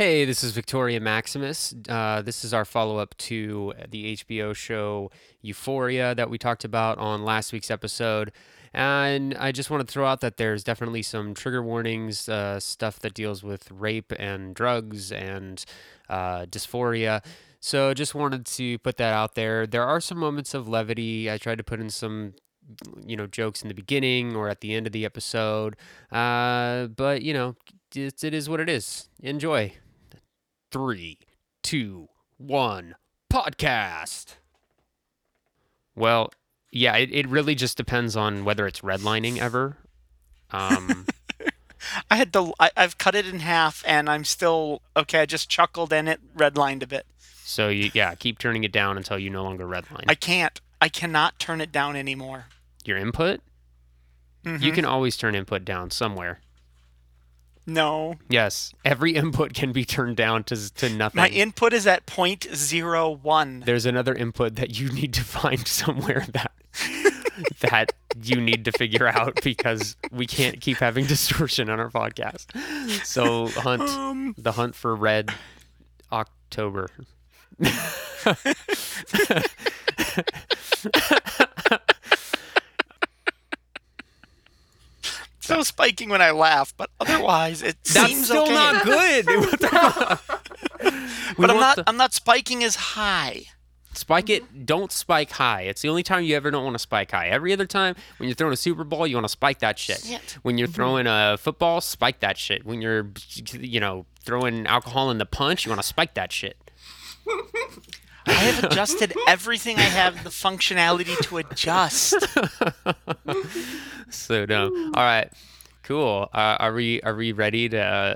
Hey, this is Victoria Maximus. Uh, this is our follow up to the HBO show Euphoria that we talked about on last week's episode. And I just want to throw out that there's definitely some trigger warnings, uh, stuff that deals with rape and drugs and uh, dysphoria. So just wanted to put that out there. There are some moments of levity. I tried to put in some you know jokes in the beginning or at the end of the episode uh, but you know it, it is what it is enjoy three two one podcast well yeah it, it really just depends on whether it's redlining ever um I had the I, I've cut it in half, and I'm still okay. I just chuckled and it redlined a bit. so you yeah keep turning it down until you no longer redline I can't. I cannot turn it down anymore. your input you Mhm. can always turn input down somewhere No, yes every input can be turned down to to nothing my input is at point zero one. there's another input that you need to find somewhere that that you need to figure out because we can't keep having distortion on our podcast. So hunt Um, the hunt for red October. still spiking when I laugh, but otherwise it That's seems still okay. not good. What the fuck? We but I'm not. the- I'm not spiking as high. spike it. Don't spike high. It's the only time you ever don't want to spike high. Every other time when you're throwing a Super Bowl, you want to spike that shit. Shit. When you're mm-hmm. throwing a football, spike that shit. When you're, you know, throwing alcohol in the punch, you want to spike that shit. I have adjusted everything I have the functionality to adjust. So dumb. All right, cool. Uh, are we are we ready to uh,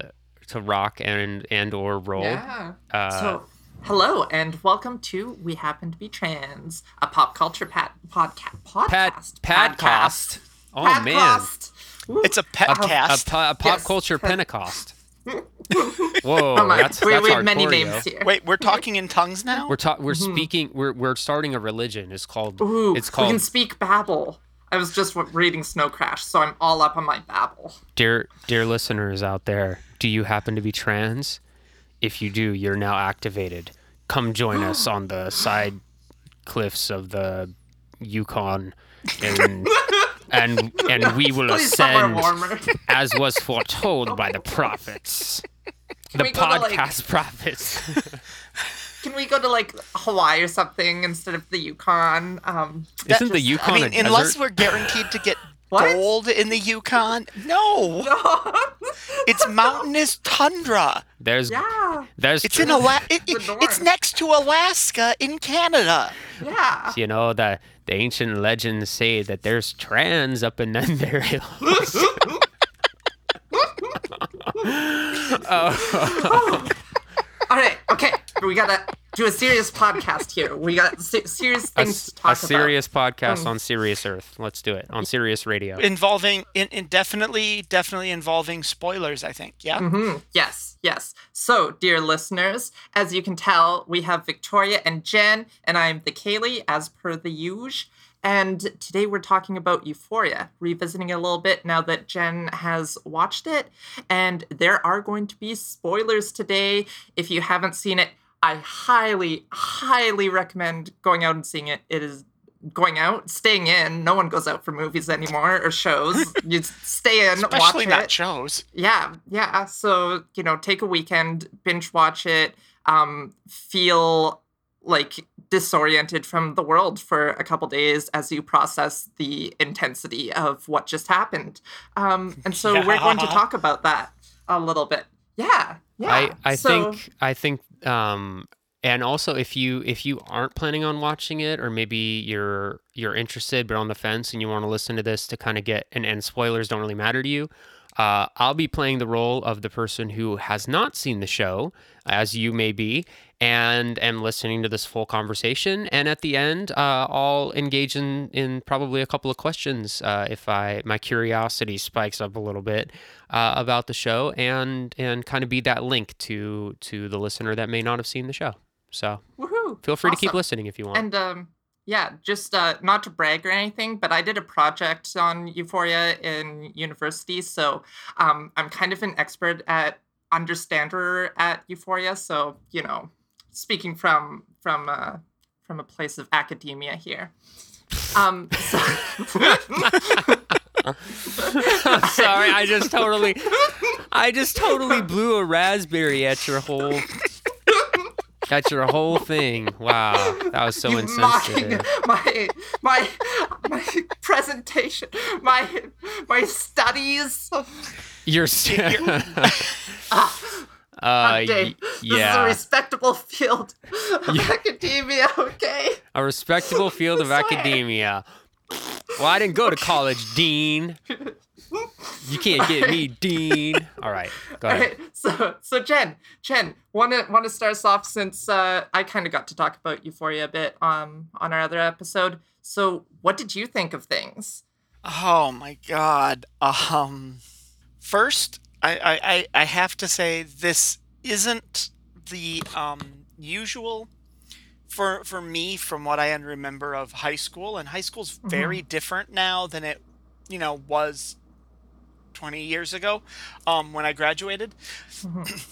to rock and and or roll? Yeah. Uh, so, hello and welcome to We Happen to Be Trans, a pop culture pat podca- Pad podcast. Padcast. Oh man, Padcast. Woo. It's a pet a, cast. po- a pop Yes. culture Pentecost. Whoa, Oh that's we, that's we have many hardcore, names yo. here. Wait, we're talking in tongues now. We're ta- we're mm-hmm. speaking. We're we're starting a religion. It's called. Ooh, it's we can speak Babel. I was just reading Snow Crash, so I'm all up on my Babel. dear dear listeners out there. Do you happen to be trans? If you do, you're now activated. Come join us on the side cliffs of the Yukon, and and and we will Please ascend as was foretold by the prophets. The we go to, like- podcast prophets. Can we go to like Hawaii or something instead of the Yukon? Um, Isn't the Yukon I mean, a unless desert? we're guaranteed to get What? gold in the Yukon, no, it's mountainous tundra. There's yeah, there's It's in Ala- it, it- It's next to Alaska in Canada. yeah. you know the the ancient legends say that there's trans up in there hills. oh, All right, okay. We gotta do a serious podcast here. We got se- serious a, things s- to talk a serious podcast Um, on Serious Earth. Let's do it on Sirius Radio. Involving, in, in definitely, definitely involving spoilers. I think. Yeah. about. hmm Yes, yes. So, dear listeners, as you can tell, we have Victoria and Jen, and I'm the Kaylee, as per the usual. And today we're talking about Euphoria, revisiting it a little bit now that Jen has watched it. And there are going to be spoilers today. If you haven't seen it, I highly, highly recommend going out and seeing it. It is going out, staying in. No one goes out for movies anymore or shows. you stay in, watch Especially it. not shows. Yeah, yeah. So, you know, take a weekend, binge watch it, um, feel like disoriented from the world for a couple days as you process the intensity of what just happened. Um, and so we're going to talk about that a little bit. Yeah. Yeah. I I So- think I think um and also if you if you aren't planning on watching it or maybe you're you're interested but on the fence and you want to listen to this to kind of get and, and spoilers don't really matter to you uh, I'll be playing the role of the person who has not seen the show, as you may be, and am listening to this full conversation. And at the end, uh, I'll engage in, in probably a couple of questions uh, if I my curiosity spikes up a little bit uh, about the show, and and kind of be that link to to the listener that may not have seen the show. So Woohoo. feel free to keep listening if you want. And um, yeah, just uh, not to brag or anything, but I did a project on Euphoria in university, so um, I'm kind of an expert at understander at Euphoria, so you know, speaking from from uh, from a place of academia here. Um, so Sorry, I just totally, I just totally blew a raspberry at your whole, at your whole thing. Wow, that was so you insensitive. my my my presentation, my my studies. You're, st- uh, God dang. y- This is a respectable field of Yeah. academia, okay? a respectable field of academia. Well, I didn't go to college, Dean. You can't get me, Dean. All right, go ahead. Alright, so so Jen, Jen, wanna wanna start us off since uh, I kind of got to talk about Euphoria a bit um on our other episode. So what did you think of things? Oh my god. Um first I, I, I, have to say this isn't the um usual for for me from what I remember of high school and high school's very different now than it you know was 20 years ago um when I graduated. Mhm.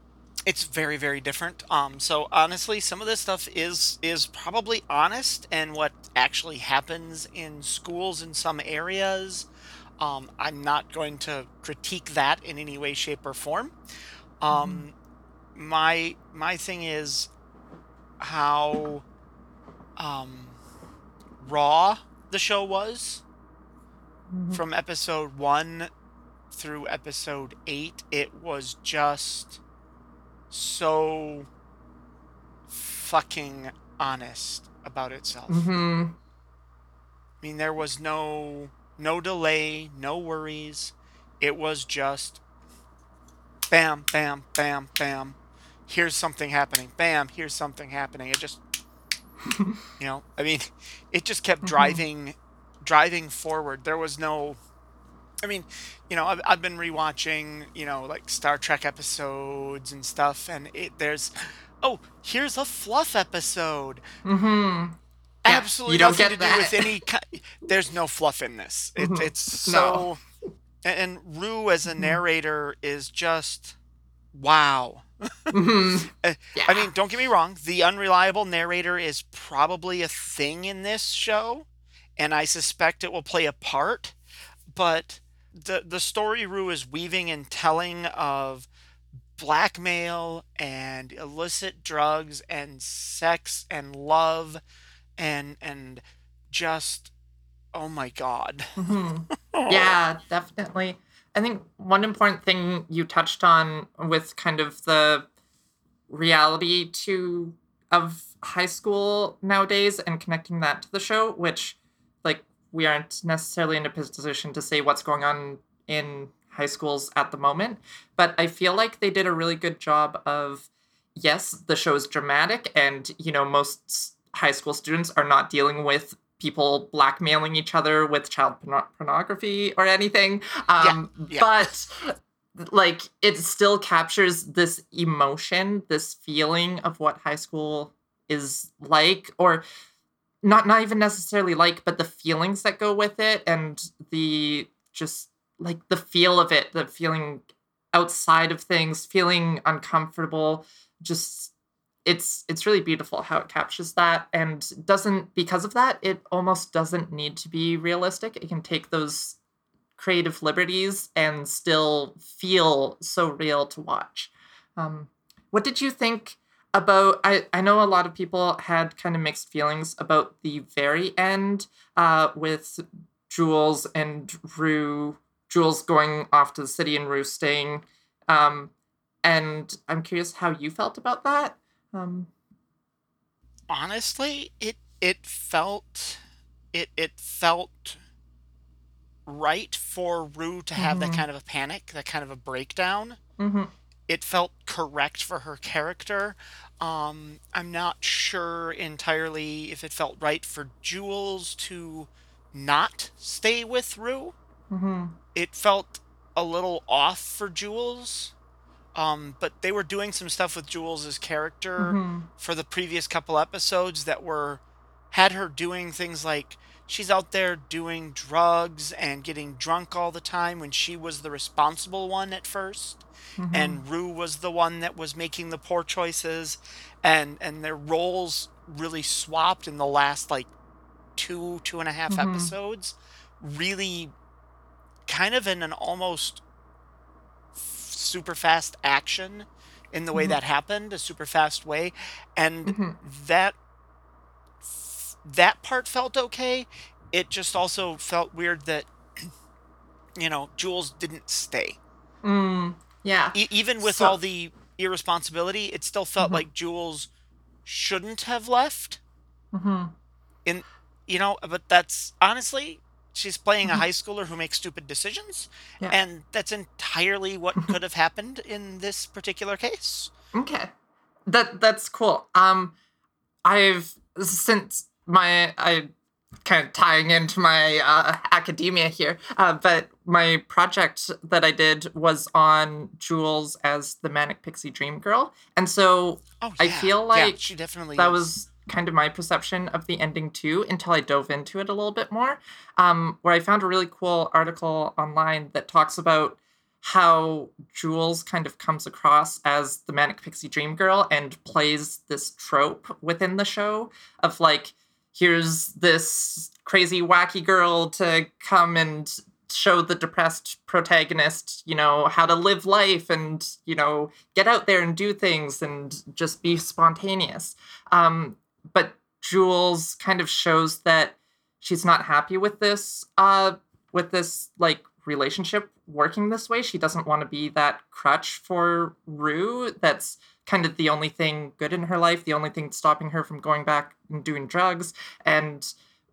it's very very different. Um so honestly some of this stuff is is probably honest and what actually happens in schools in some areas um i'm not going to critique that in any way shape or form um my my thing is how um raw the show was Mhm. from episode 1 through episode 8 it was just so fucking honest about itself. Mhm. I mean there was no no delay, no worries. It was just bam bam bam bam. Here's something happening. Bam, here's something happening. It just you know, I mean, it just kept Mhm. driving driving forward. There was no I mean, you know, I've, I've been rewatching, you know, like Star Trek episodes and stuff, and it there's, oh, here's a fluff episode. Mhm. Yeah, Absolutely you don't nothing get to do that. with any. ki- There's no fluff in this. It, Mhm. It's so, No. and, and Rue as a Mhm. narrator is just, wow. Mhm. Uh, Yeah. I mean, don't get me wrong. The unreliable narrator is probably a thing in this show, and I suspect it will play a part. But the the story Rue is weaving and telling of blackmail and illicit drugs and sex and love and and just oh my god. Mhm. yeah, definitely. I think one important thing you touched on with kind of the reality to of high school nowadays and connecting that to the show, which like we aren't necessarily in a position to say what's going on in high schools at the moment, but I feel like they did a really good job of yes, the show is dramatic and you know most high school students are not dealing with people blackmailing each other with child porno- pornography or anything um yeah. but like it still captures this emotion this feeling of what high school is like or not not even necessarily like but the feelings that go with it and the just like the feel of it the feeling outside of things feeling uncomfortable just it's it's really beautiful how it captures that and doesn't because of that it almost doesn't need to be realistic. It can take those creative liberties and still feel so real to watch. Um, what did you think about I, I know a lot of people had kind of mixed feelings about the very end uh, with jules and rue jules going off to the city and rue staying. Um, and i'm curious how you felt about that um, honestly it it felt it it felt right for Rue to have that Mhm. kind of a panic, that kind of a breakdown. mhm. It felt correct for her character. Um, I'm not sure entirely if it felt right for Jules to not stay with Rue. Mhm. It felt a little off for Jules. Um, but they were doing some stuff with Jules' character Mhm. for the previous couple episodes that were had her doing things like she's out there doing drugs and getting drunk all the time when she was the responsible one at first Mm-hmm. and Rue was the one that was making the poor choices and and their roles really swapped in the last like two two and a half Mm-hmm. episodes really kind of in an almost super fast action in the way Mm-hmm. that happened a super fast way and Mm-hmm. that that part felt okay it just also felt weird that you know jules didn't stay Mm, yeah. e- even with So, all the irresponsibility it still felt mhm, like jules shouldn't have left mhm, in you know but that's honestly she's playing a mhm. high schooler who makes stupid decisions Yeah. and that's entirely what could have happened in this particular case Okay. That that's cool. Um I've since my I kind of tying into my uh, academia here, uh, but my project that I did was on Jules as the manic pixie dream girl, and so oh I yeah feel yeah like she definitely that is was kind of my perception of the ending too until I dove into it a little bit more. Um, where I found a really cool article online that talks about how Jules kind of comes across as the manic pixie dream girl and plays this trope within the show of like, here's this crazy wacky girl to come and show the depressed protagonist, you know, how to live life and, you know, get out there and do things and just be spontaneous. Um, but Jules kind of shows that she's not happy with this uh with this like relationship working this way. She doesn't want to be that crutch for Rue. That's kind of the only thing good in her life, the only thing stopping her from going back and doing drugs. And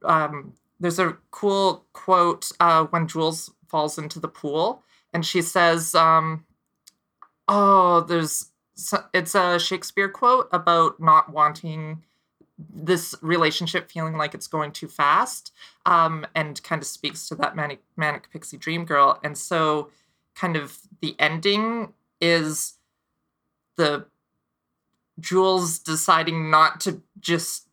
um, there's a cool quote uh, when Jules falls into the pool, and she says, um, "Oh, there's." It's a Shakespeare quote about not wanting this relationship feeling like it's going too fast um, and kind of speaks to that manic, manic pixie dream girl. And so kind of the ending is the jules deciding not to just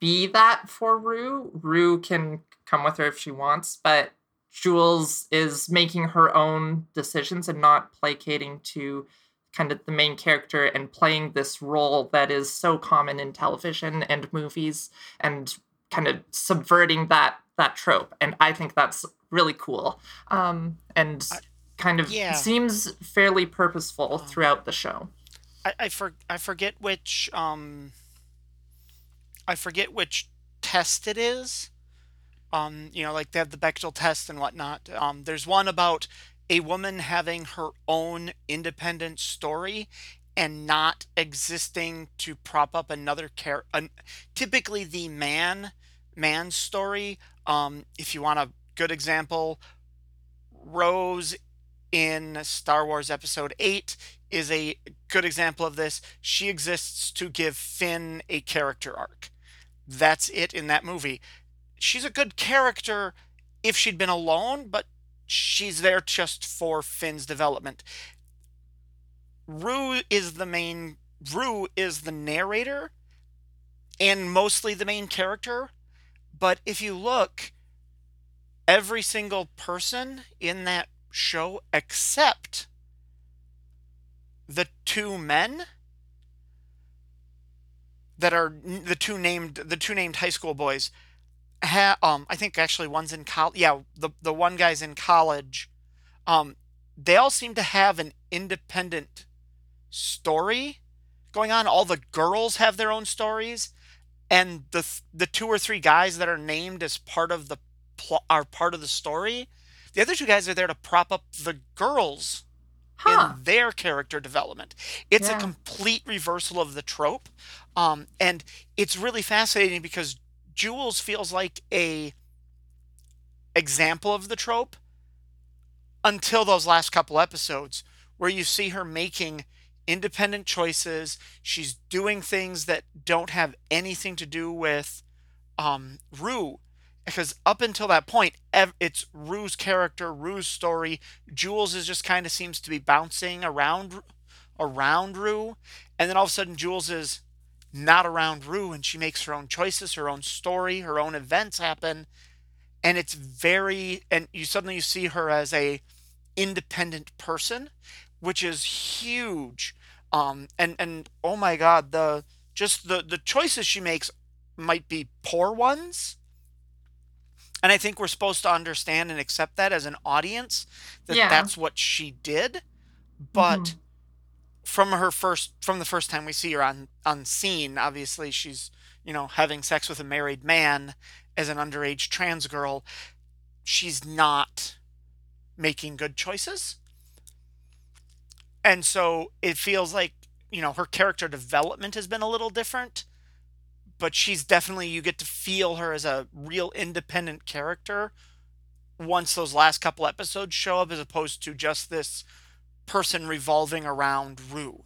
be that for rue. Rue can come with her if she wants but jules is making her own decisions and not placating to kind of the main character and playing this role that is so common in television and movies and kind of subverting that that trope and i think that's really cool um and I, kind of yeah seems fairly purposeful um, throughout the show I, I for I forget which um I forget which test it is. Um, you know, like they have the Bechdel test and whatnot. Um, there's one about a woman having her own independent story and not existing to prop up another. An, typically, the man man's story. Um, if you want a good example, Rose in Star Wars Episode 8 is a good example of this. She exists to give Finn a character arc. That's it in that movie. She's a good character if she'd been alone, but she's there just for Finn's development. Rue is the main Rue is the narrator and mostly the main character, but if you look, every single person in that show except the two men that are the two named the two named high school boys ha, um I think actually one's in college yeah the the one guy's in college um they all seem to have an independent story going on all the girls have their own stories and the the two or three guys that are named as part of the plot are part of the story the other two guys are there to prop up the girls huh in their character development. It's a complete reversal of the trope. Um, and it's really fascinating because Jules feels like a example of the trope until those last couple episodes where you see her making independent choices. She's doing things that don't have anything to do with um, Rue. Because up until that point, it's Rue's character, Rue's story. Jules is just kind of seems to be bouncing around around Rue, and then all of a sudden Jules is not around Rue and she makes her own choices, her own story, her own events happen. And it's very and you suddenly you see her as a independent person, which is huge. Um and and oh my god, the just the the choices she makes might be poor ones. And I think we're supposed to understand and accept that as an audience that Yeah. that's what she did. But hmm from her first from the first time we see her on on scene obviously she's you know having sex with a married man as an underage trans girl she's not making good choices. And so it feels like you know her character development has been a little different but she's definitely you get to feel her as a real independent character once those last couple episodes show up as opposed to just this person revolving around Rue.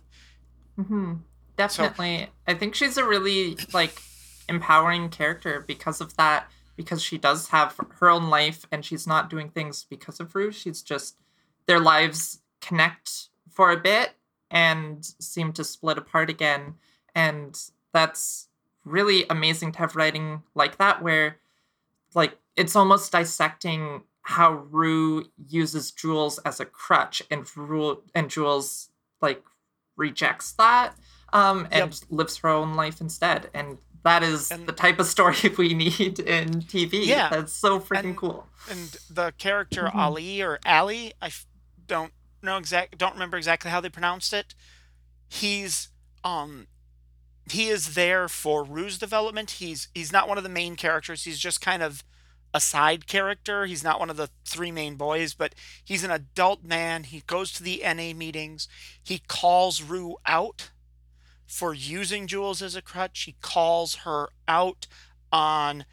hmm So Definitely. I think she's a really like empowering character because of that. Because she does have her own life and she's not doing things because of Rue. She's just their lives connect for a bit and seem to split apart again. And that's really amazing to have writing like that where like it's almost dissecting how Rue uses Jules as a crutch and Rue and Jules like rejects that um yep, and lives her own life instead and that is and the type of story we need in TV. yeah, That's so freaking and cool. and the character hmm Ali or Ali, I f- don't know exact, don't remember exactly how they pronounced it. He's um he is there for Rue's development. He's he's not one of the main characters. He's just kind of a side character. He's not one of the three main boys, but he's an adult man. He goes to the NA meetings. He calls Rue out for using Jules as a crutch. He calls her out on,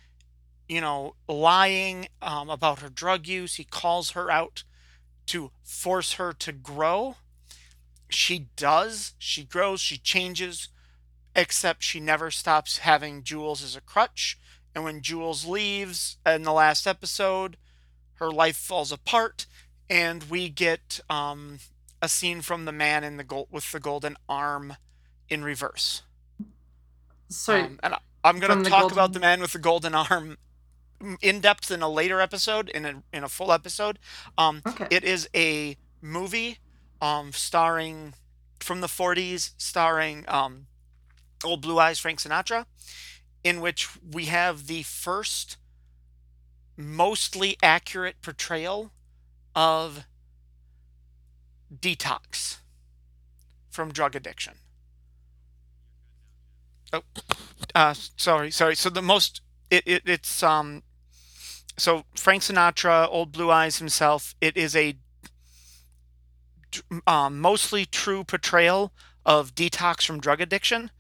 you know, lying um, about her drug use. He calls her out to force her to grow. She does. She grows. She changes except she never stops having Jules as a crutch. And when Jules leaves in the last episode, her life falls apart, and we get um, a scene from the man in the gold with the golden arm in reverse. So Um, and I'm going to talk about the man with the golden arm in depth in a later episode, in a in a full episode. Um, okay. it is a movie um, starring from the 40s, starring um, Old Blue Eyes Frank Sinatra, in which we have the first mostly accurate portrayal of detox from drug addiction. Oh, uh, sorry, sorry. So the most it, it it's um so Frank Sinatra, Old Blue Eyes himself. It is a um, mostly true portrayal of detox from drug addiction,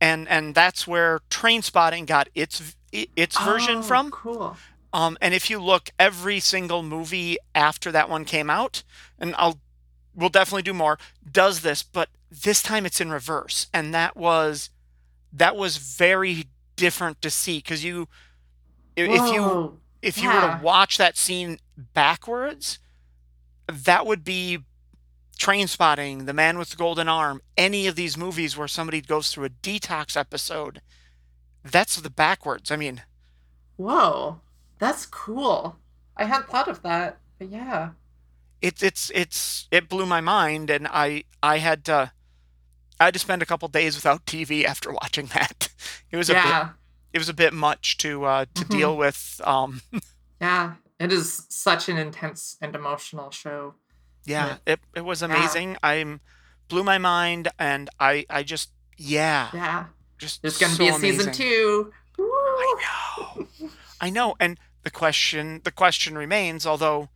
and and that's where Train Spotting got its its version Oh, from. cool. Um, and if you look, every single movie after that one came out, and I'll we'll definitely do more, does this, but this time it's in reverse, and that was that was very different to see because you i- if you if you were to watch that scene backwards, that would be Train Spotting, The Man with the Golden Arm, any of these movies where somebody goes through a detox episode. That's the backwards. I mean, Whoa. That's cool. I hadn't thought of that. But yeah. it's it's it's it blew my mind, and I I had to I had to spend a couple days without TV after watching that. It was a bit it was a bit much to uh, to hmm deal with. Um, Yeah. It is such an intense and emotional show. Yeah, But it it was yeah. amazing. I'm blew my mind, and I I just yeah, Yeah. just There's gonna be so a season amazing. two. I know, I know, and the question the question remains. Although,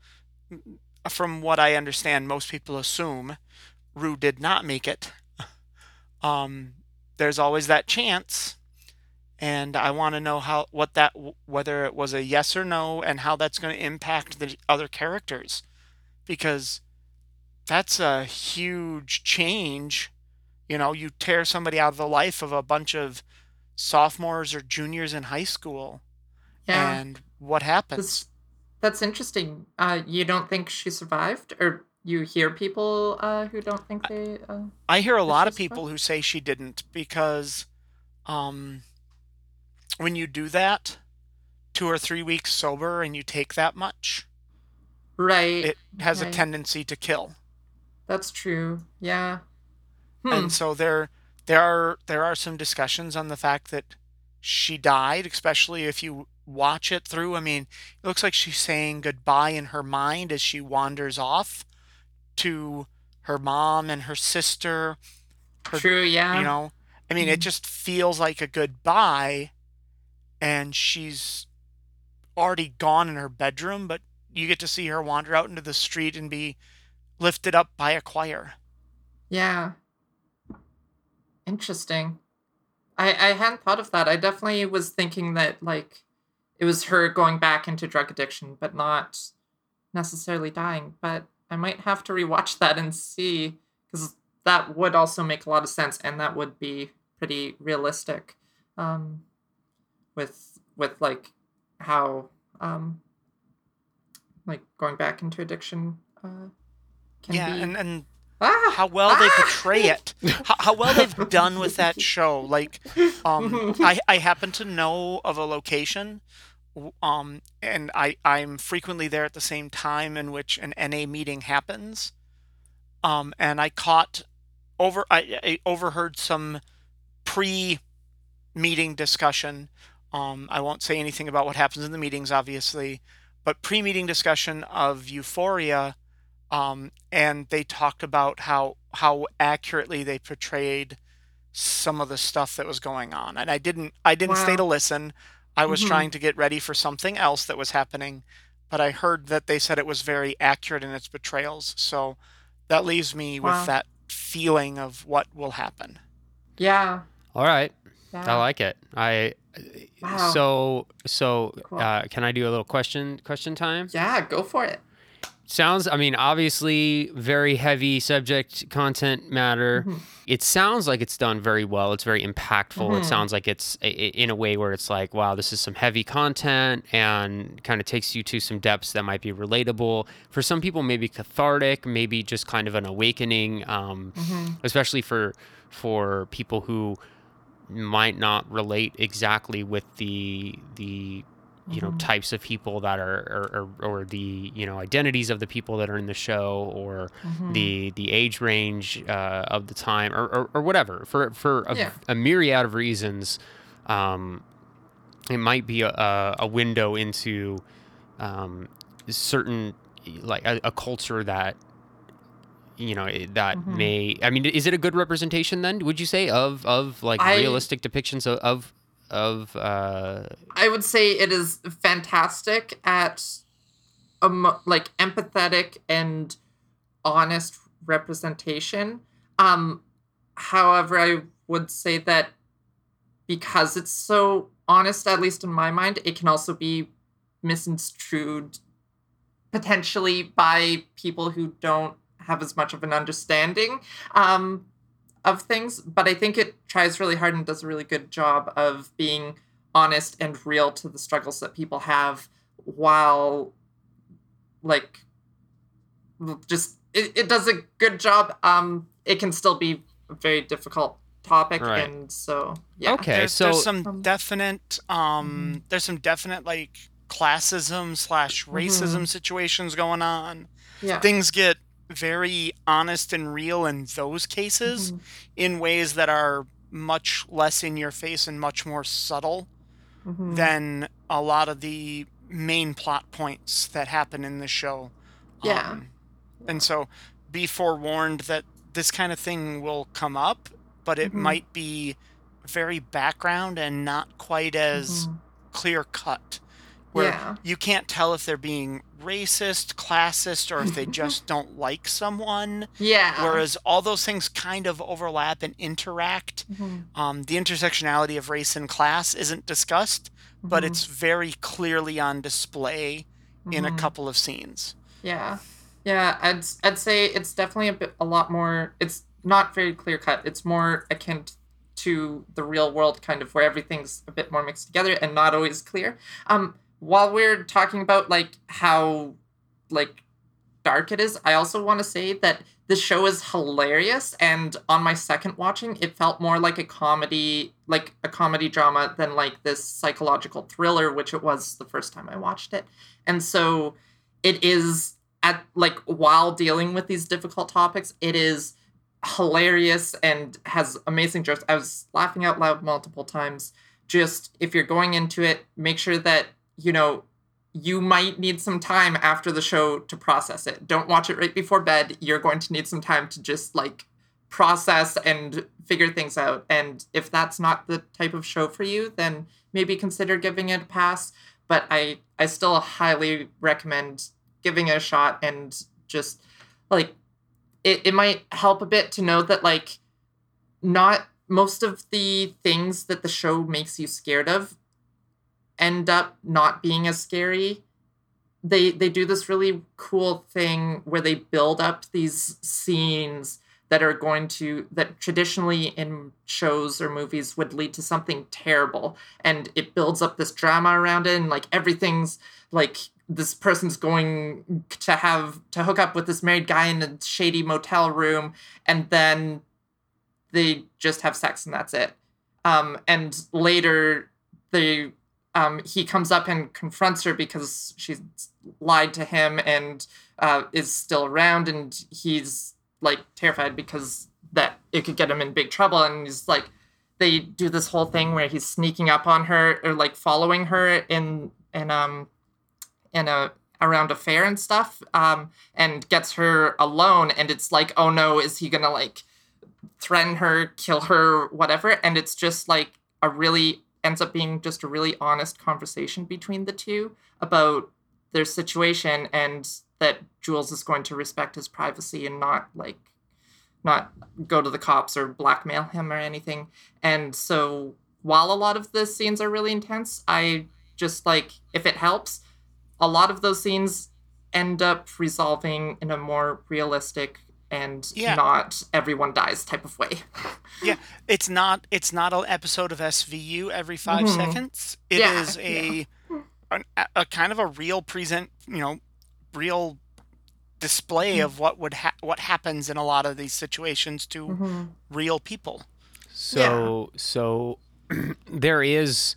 from what I understand, most people assume Rue did not make it. Um, there's always that chance, and I want to know how what that whether it was a yes or no, and how that's going to impact the other characters, because that's a huge change. You know, you tear somebody out of the life of a bunch of sophomores or juniors in high school, Yeah. and what happens? That's that's interesting. Uh, you don't think she survived, or you hear people uh, who don't think they. Uh, I hear a lot of people who say she didn't because um, when you do that, two or three weeks sober, and you take that much, right. it has a tendency to kill. That's true. Yeah. Hmm. And so there there are there are some discussions on the fact that she died, especially if you watch it through. I mean, it looks like she's saying goodbye in her mind as she wanders off to her mom and her sister. her- True. Yeah. You know, I mean, it Mhm. just feels like a goodbye, and she's already gone in her bedroom, but you get to see her wander out into the street and be lifted up by a choir. Yeah. Interesting. I I hadn't thought of that. I definitely was thinking that like it was her going back into drug addiction, but not necessarily dying. But I might have to rewatch that and see because that would also make a lot of sense, and that would be pretty realistic, um, with with like how um, like going back into addiction uh, can yeah, be. and and ah! how well they Ah! portray it, how, how well they've done with that show. Like, um, I I happen to know of a location, um, and I I'm frequently there at the same time in which an NA meeting happens, um, and I caught over I, I overheard some pre meeting discussion. Um, I won't say anything about what happens in the meetings, obviously, but pre meeting discussion of Euphoria um, and they talked about how how accurately they portrayed some of the stuff that was going on. And I didn't I didn't stay to listen. I was Mhm. trying to get ready for something else that was happening, but I heard that they said it was very accurate in its portrayals. So that leaves me Wow. with that feeling of what will happen. yeah. All right. Yeah. I like it. I Wow. so so Cool. uh, can I do a little question question time? Yeah, go for it. Sounds I mean obviously very heavy subject content matter. Mhm. It sounds like it's done very well. It's very impactful. Mhm. It sounds like it's i- in a way where it's like wow, this is some heavy content and kind of takes you to some depths that might be relatable. For some people maybe cathartic, maybe just kind of an awakening um Mhm. especially for for people who might not relate exactly with the the you know Mhm. types of people that are or, or, or the you know identities of the people that are in the show or Mhm. the the age range uh, of the time or, or, or whatever for for a, Yeah. a myriad of reasons um, it might be a, a window into um, certain like a, a culture that you know that Mhm. may i mean is it a good representation then would you say of of like I- realistic depictions of of, of uh I would say it is fantastic at um, like empathetic and honest representation. Um, however, I would say that because it's so honest, at least in my mind, it can also be misconstrued potentially by people who don't have as much of an understanding um, of things. But I think it tries really hard and does a really good job of being honest and real to the struggles that people have while like just it, it does a good job um it can still be a very difficult topic Right. and so yeah okay there's, so there's some Um, definite um there's some definite like classism slash racism situations going on. yeah Things get very honest and real in those cases Mhm, in ways that are much less in your face and much more subtle mhm. than a lot of the main plot points that happen in the show. Yeah. Um, and so be forewarned that this kind of thing will come up, but it Mhm. might be very background and not quite as Mhm. clear cut. Where yeah you can't tell if they're being racist, classist, or if they just don't like someone. yeah Whereas all those things kind of overlap and interact. Mhm, Um, the intersectionality of race and class isn't discussed, but mhm, it's very clearly on display in a mhm. couple of scenes. Yeah, yeah. I'd I'd say it's definitely a bit a lot more. It's not very clear cut. It's more akin t- to the real world, kind of where everything's a bit more mixed together and not always clear. Um, while we're talking about like how like dark it is, I also want to say that the show is hilarious. And on my second watching, it felt more like a comedy, like a comedy drama than like this psychological thriller, which it was the first time I watched it. And so it is at like while dealing with these difficult topics, it is hilarious and has amazing jokes. I was laughing out loud multiple times. Just if you're going into it, make sure that, you know, you might need some time after the show to process it. Don't watch it right before bed. You're going to need some time to just like process and figure things out. And if that's not the type of show for you, then maybe consider giving it a pass. But I I still highly recommend giving it a shot and just like it, it might help a bit to know that like not most of the things that the show makes you scared of end up not being as scary. They they do this really cool thing where they build up these scenes that are going to that traditionally in shows or movies would lead to something terrible. And it builds up this drama around it and like everything's like this person's going to have to hook up with this married guy in a shady motel room and then they just have sex and that's it. Um and later they um, he comes up and confronts her because she's lied to him and uh, is still around, and he's like terrified because that it could get him in big trouble. And he's like, they do this whole thing where he's sneaking up on her or like following her in in um in a around a fair and stuff, um, and gets her alone. And it's like, oh no, is he gonna like threaten her, kill her, whatever? And it's just like a really ends up being just a really honest conversation between the two about their situation and that Jules is going to respect his privacy and not like not go to the cops or blackmail him or anything. And so while a lot of the scenes are really intense, I just like if it helps, a lot of those scenes end up resolving in a more realistic and Yeah. not everyone dies type of way. Yeah, it's not it's not an episode of SVU every 5 Mhm. seconds. It Yeah, is a, an- a a kind of a real present, you know, real display of what would ha- what happens in a lot of these situations to Mm-hmm. real people. So so there is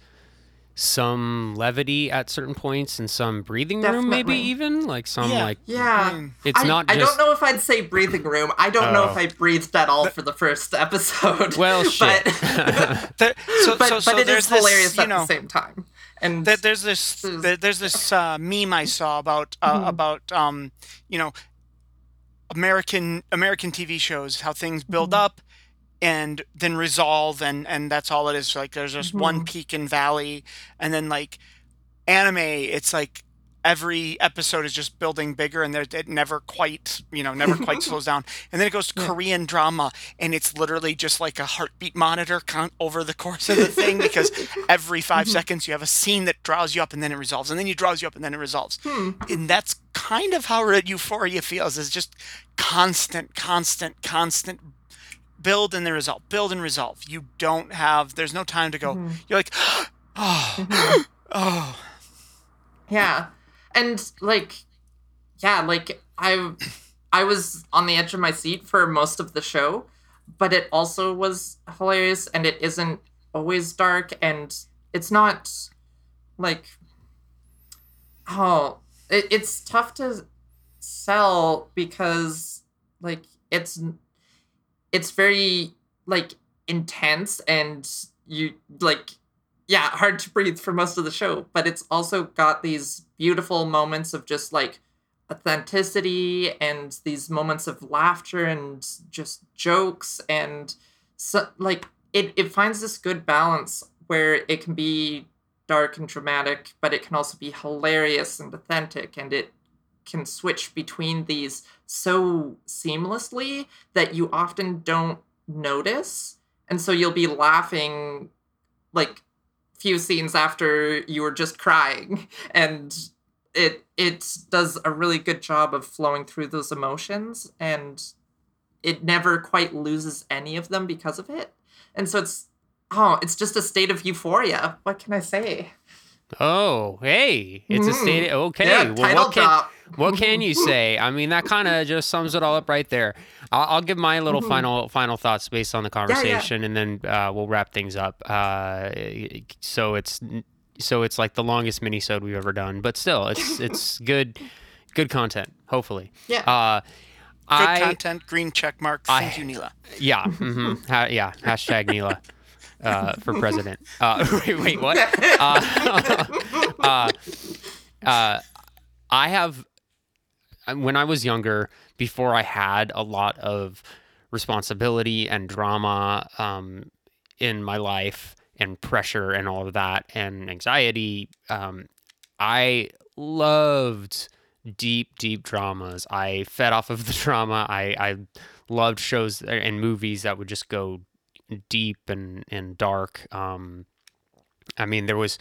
some levity at certain points and some breathing room maybe even like some Yeah. like Yeah. I it's I, not I don't know if I'd say breathing room. I don't know Oh. if I breathed at all for the first episode. well shit. But, there- so, but, so, but so it there's hilarious this, you at know, the same time. And There, there's this There's- there's this uh, meme I saw about uh, Mhm. about um, you know American American TV shows how things build Mhm. up and then resolve and and that's all it is like there's just one Mhm. peak and valley and then like anime it's like every episode is just building bigger and it never quite you know never quite slows down and then it goes to Yeah. Korean drama and it's literally just like a heartbeat monitor count over the course of the thing because every 5 Mhm. seconds you have a scene that draws you up and then it resolves and then you draws you up and then it resolves hmm, and that's kind of how euphoria feels is just constant constant constant build and then resolve build and resolve you don't have there's no time to go Mhm. you're like oh Mhm. oh yeah, and like, yeah, like I, I was on the edge of my seat for most of the show, but it also was hilarious, and it isn't always dark, and it's not like, oh, it, it's tough to sell because like it's it's very like intense and you like yeah hard to breathe for most of the show but it's also got these beautiful moments of just like authenticity and these moments of laughter and just jokes and so like it, it finds this good balance where it can be dark and dramatic but it can also be hilarious and authentic and it can switch between these so seamlessly that you often don't notice and so you'll be laughing like few scenes after you were just crying and it it does a really good job of flowing through those emotions and it never quite loses any of them because of it and so it's oh it's just a state of euphoria. What can i say? Oh hey it's a Mm. state okay yeah well title what can drop what can you say? I mean, that kind of just sums it all up right there. I'll, I'll give my little final final thoughts based on the conversation, and then uh, we'll wrap things up. Uh, so it's so it's like the longest minisode we've ever done, but still, it's it's good good content. Hopefully, Yeah. Uh, Good I content, green check mark. I- Thank you, Neela. yeah hmm ha- yeah hashtag Neela. Uh, for president. Uh, wait, wait, what? Uh, uh, uh, I have, when I was younger, before I had a lot of responsibility and drama um, in my life and pressure and all of that and anxiety, um, I loved deep, deep dramas. I fed off of the drama. I, I loved shows and movies that would just go deep and, and dark. Um, I mean, there was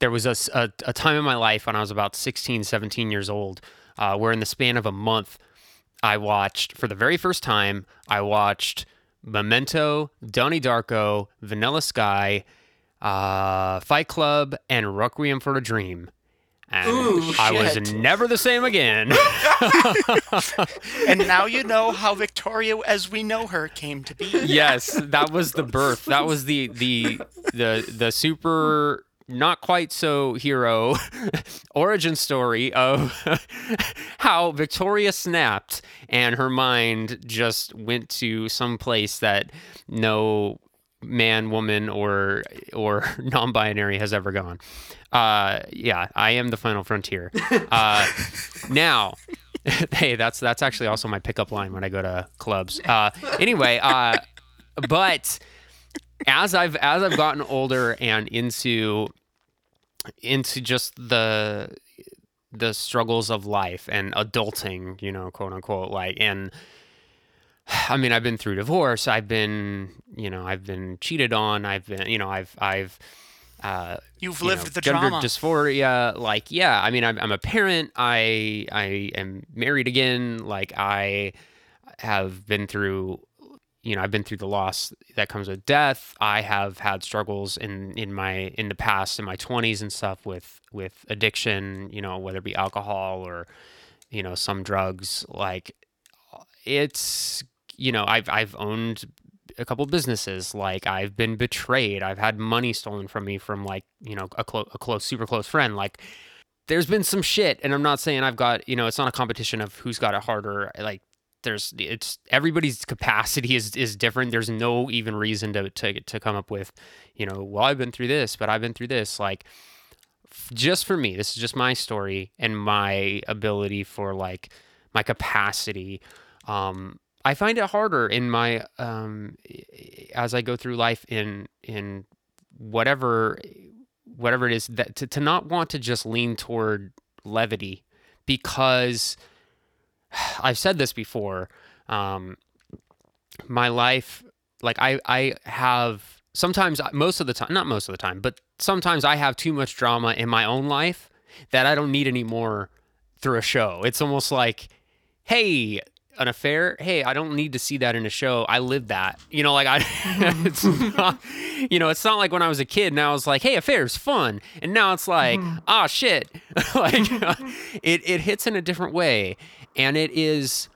there was a, a- a time in my life when I was about 16, 17 years old, uh, where in the span of a month, I watched for the very first time. I watched Memento, Donnie Darko, Vanilla Sky, uh, Fight Club, and Requiem for a Dream. And Ooh, I was never the same again. And now you know how Victoria, as we know her, came to be. yes, that was the birth. That was the the the the super not quite so hero origin story of how Victoria snapped and her mind just went to some place that no man, woman, or or non-binary has ever gone. Uh, yeah, I am the final frontier. Uh, now, hey, that's that's actually also my pickup line when I go to clubs. Uh, anyway, uh, but as I've as I've gotten older and into into just the the struggles of life and adulting, you know, quote unquote, like and I mean, I've been through divorce. I've been, you know, I've been cheated on. I've been, you know, I've, I've, uh, You've you know, lived the gender dysphoria. Like, yeah, I mean, I'm, I'm a parent. I, I am married again. Like, I have been through, you know, I've been through the loss that comes with death. I have had struggles in, in my, in the past, in my 20s and stuff with, with addiction, you know, whether it be alcohol or, you know, some drugs. Like, it's, you know, I've, I've owned a couple businesses. Like I've been betrayed. I've had money stolen from me from like you know a, clo- a close, super close friend. Like there's been some shit, and I'm not saying I've got you know it's not a competition of who's got it harder. Like there's it's everybody's capacity is is different. There's no even reason to to to come up with you know well I've been through this, but I've been through this. Like f- just for me, this is just my story and my ability for like my capacity. Um, I find it harder in my um, as I go through life in in whatever whatever it is that to, to not want to just lean toward levity because I've said this before. Um, my life, like I I have sometimes most of the time, not most of the time, but sometimes I have too much drama in my own life that I don't need any more through a show. It's almost like, hey, an affair hey i don't need to see that in a show. I lived that. You know like i it's not you know it's not like when i was a kid and i was like hey affair's fun. And now it's like ah shit. Like it, it hits in a different way and it is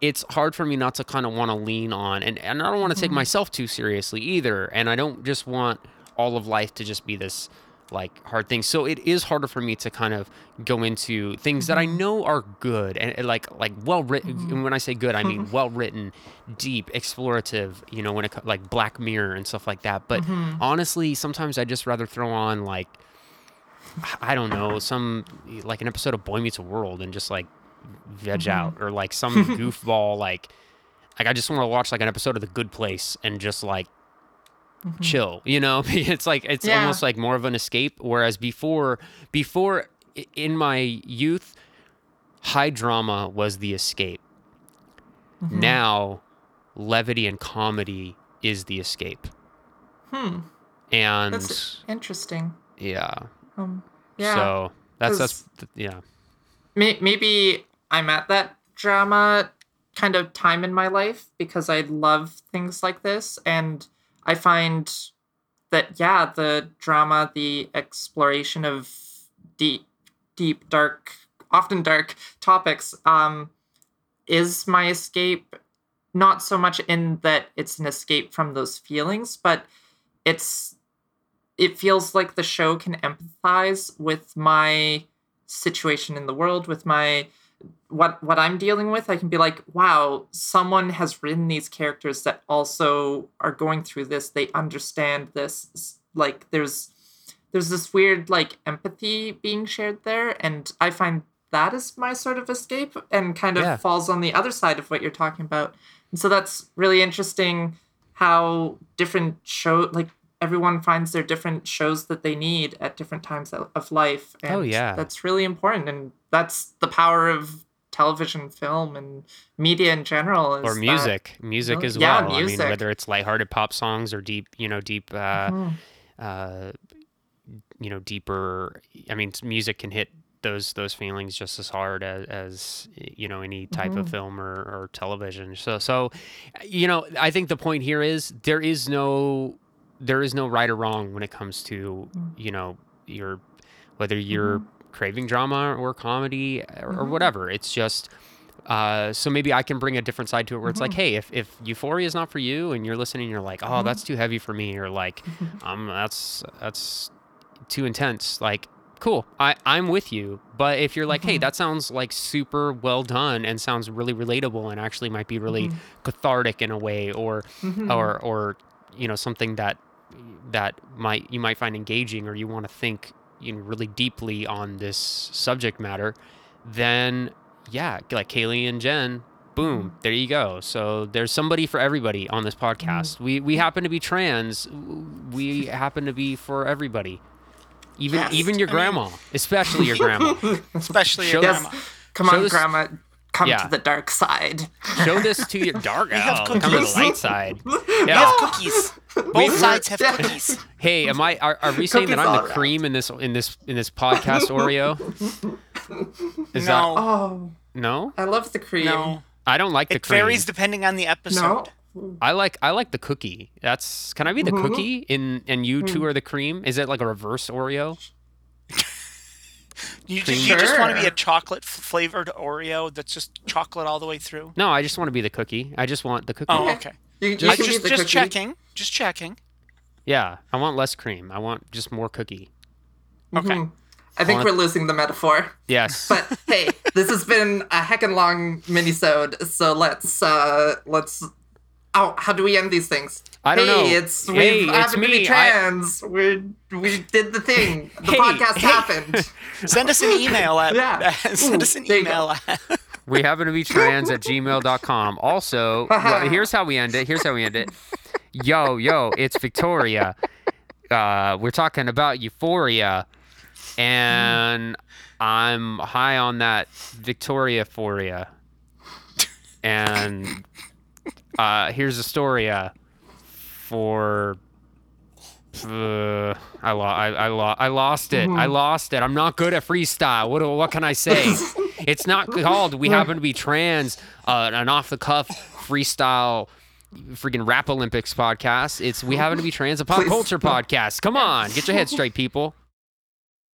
it's hard for me not to kind of want to lean on and, and i don't want to take mm-hmm. myself too seriously either and i don't just want all of life to just be this like hard thing. So it is harder for me to kind of go into things that i mm-hmm. know are good and, and like like well written and mm-hmm. when i say good i mean well written deep explorative you know when it like black mirror and stuff like that. But honestly sometimes i just rather throw on like i don't know some like an episode of boy meets world and just like veg out or like some goofball like like I just want to watch like an episode of The Good Place and just like chill, you know? it's like it's Yeah. almost like more of an escape whereas before before in my youth high drama was the escape. Now levity and comedy is the escape. Hmm. And That's interesting. yeah. Um. Yeah. So that's that's yeah. May- maybe I'm at that drama kind of time in my life because I love things like this. And I find that, yeah, the drama, the exploration of deep, deep, dark often dark topics. Um, is my escape not so much in that it's an escape from those feelings, but it's it feels like the show can empathize with my situation in the world, with my what what I'm dealing with. I can be like, wow, someone has written these characters that also are going through this. They understand this. Like there's there's this weird like empathy being shared there, and I find that is my sort of escape and kind of Yeah. falls on the other side of what you're talking about. And so that's really interesting how different show like everyone finds their different shows that they need at different times of of life. And Oh, yeah. That's really important. And that's the power of television, film, and media in general. Is or that- music, music Really? as Yeah, well. I music. mean, whether it's lighthearted pop songs or deep, you know, deep, uh, Mhm. uh, you know, deeper. I mean, music can hit those those feelings just as hard as, as you know any type of Mhm. film or, or television. So, so you know, I think the point here is there is no there is no right or wrong when it comes to Mm. you know your whether you're craving drama or comedy or, or Mhm. whatever. It's just. Uh, so maybe I can bring a different side to it where it's like, Mhm. hey, if, if Euphoria is not for you and you're listening, you're like, oh, Mhm. that's too heavy for me, or like, um, that's that's too intense. Like, cool, I I'm with you. But if you're like, hey, Mhm. that sounds like super well done and sounds really relatable and actually might be really cathartic in a way, or or or you know something that that might you might find engaging, or you want to think you know, really deeply on this subject matter, then yeah, like Kaylee and Jen. Boom, mm-hmm. there you go. So there's somebody for everybody on this podcast. Mm-hmm. We we happen to be trans. We happen to be for everybody. Even Yes. even your I mean- grandma, especially your grandma. especially your Yes. grandma. Come Show on, this- Grandma. Come Yeah. to the dark side. Show this to your dark We have oh, come to the light side. We have cookies. Both we're- sides have yeah. cookies. Hey, am I? Are, are we saying that Cookies I'm the all around. cream in this in this in this podcast Oreo? Is no, Oh, that no? I love the cream. no. I don't like the cream. It cream. varies depending on the episode. No. I like I like the cookie. That's can I be the Mhm. cookie in and you two Mm. are the cream? Is it like a reverse Oreo? You, Cream. you just want to be Sure. a chocolate f- flavored Oreo that's just chocolate all the way through. No, I just want to be the cookie. I just want the cookie. Oh, Okay. Okay. You, you Just- can just just checking. Just checking. Yeah, I want less cream. I want just more cookie. Okay. Mhm. I think Wanna- we're losing the metaphor. Yes. But hey, this has been a heckin' long minisode, so let's uh let's Oh, how do we end these things? I don't hey, know. it's we Hey, it's happen to me. be I- We we did the thing. The Hey, podcast hey. happened. Send us an email at Yeah. send Ooh, us an there you go. email at we happen to be trans at gmail.com. Also, well, here's how we end it. Here's how we end it. Yo, yo, it's Victoria. Uh, we're talking about euphoria. And I'm high on that Victoria euphoria. And uh, here's a story uh, for. Uh, I, lo- I, I, lo- I lost it. I lost it. I'm not good at freestyle. What, what can I say? it's not called We Happen to Be Trans, uh, an off the cuff freestyle freaking rap Olympics podcast. It's We Happen to Be Trans, a pop Please. culture podcast. Come on, get your head straight, people.